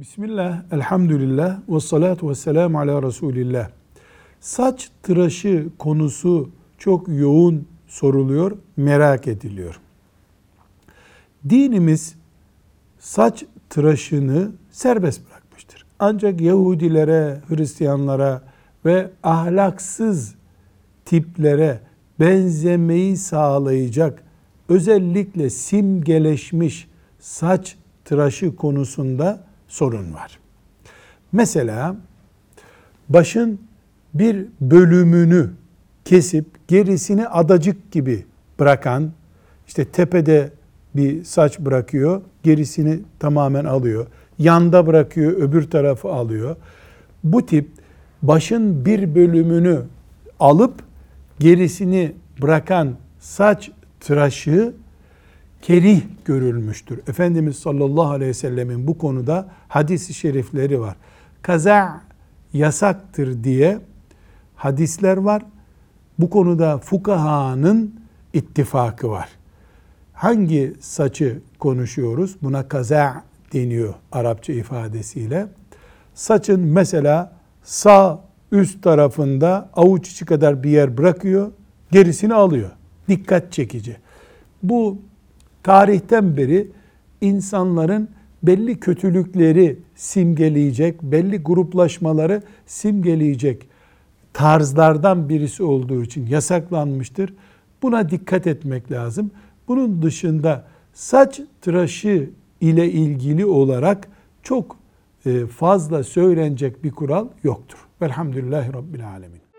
Bismillah, elhamdülillah, ve salatu ve selamu ala Resulillah. Saç tıraşı konusu çok yoğun soruluyor, merak ediliyor. Dinimiz saç tıraşını serbest bırakmıştır. Ancak Yahudilere, Hristiyanlara ve ahlaksız tiplere benzemeyi sağlayacak özellikle simgeleşmiş saç tıraşı konusunda sorun var. Mesela başın bir bölümünü kesip gerisini adacık gibi bırakan, işte tepede bir saç bırakıyor, gerisini tamamen alıyor. Yanda bırakıyor, öbür tarafı alıyor. Bu tip başın bir bölümünü alıp gerisini bırakan saç tıraşı kerih görülmüştür. Efendimiz sallallahu aleyhi ve sellemin bu konuda hadisi şerifleri var. Kaza yasaktır diye hadisler var. Bu konuda fukahanın ittifakı var. Hangi saçı konuşuyoruz? Buna kaza deniyor Arapça ifadesiyle. Saçın mesela sağ üst tarafında avuç içi kadar bir yer bırakıyor, gerisini alıyor. Dikkat çekici. Bu tarihten beri insanların belli kötülükleri simgeleyecek, belli gruplaşmaları simgeleyecek tarzlardan birisi olduğu için yasaklanmıştır. Buna dikkat etmek lazım. Bunun dışında saç tıraşı ile ilgili olarak çok fazla söylenecek bir kural yoktur. Velhamdülillahi Rabbil Alemin.